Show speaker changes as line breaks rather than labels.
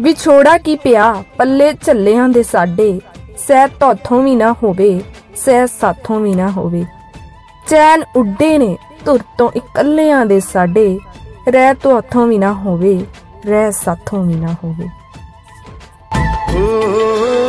ਵਿਛੋੜਾ ਕੀ ਪਿਆ? ਪੱਲੇ ਝੱਲਿਆਂ ਦੇ ਸਾਡੇ ਸਹਿ ਤੋਥੋਂ ਵੀ ਨਾ ਹੋਵੇ, ਸਹਿ ਸਾਥੋਂ ਵੀ ਨਾ ਹੋਵੇ। ਚੈਨ ਉੱਡੇ ਨੇ ਧੁਰ ਤੋਂ ਇਕੱਲਿਆਂ ਦੇ ਸਾਡੇ ਰਹਿ ਤੋਂ ਹੱਥੋਂ ਵੀ ਨਾ ਹੋਵੇ, ਰਹਿ ਸਾਥੋਂ ਵੀ ਨਾ ਹੋਵੇ।
ਓ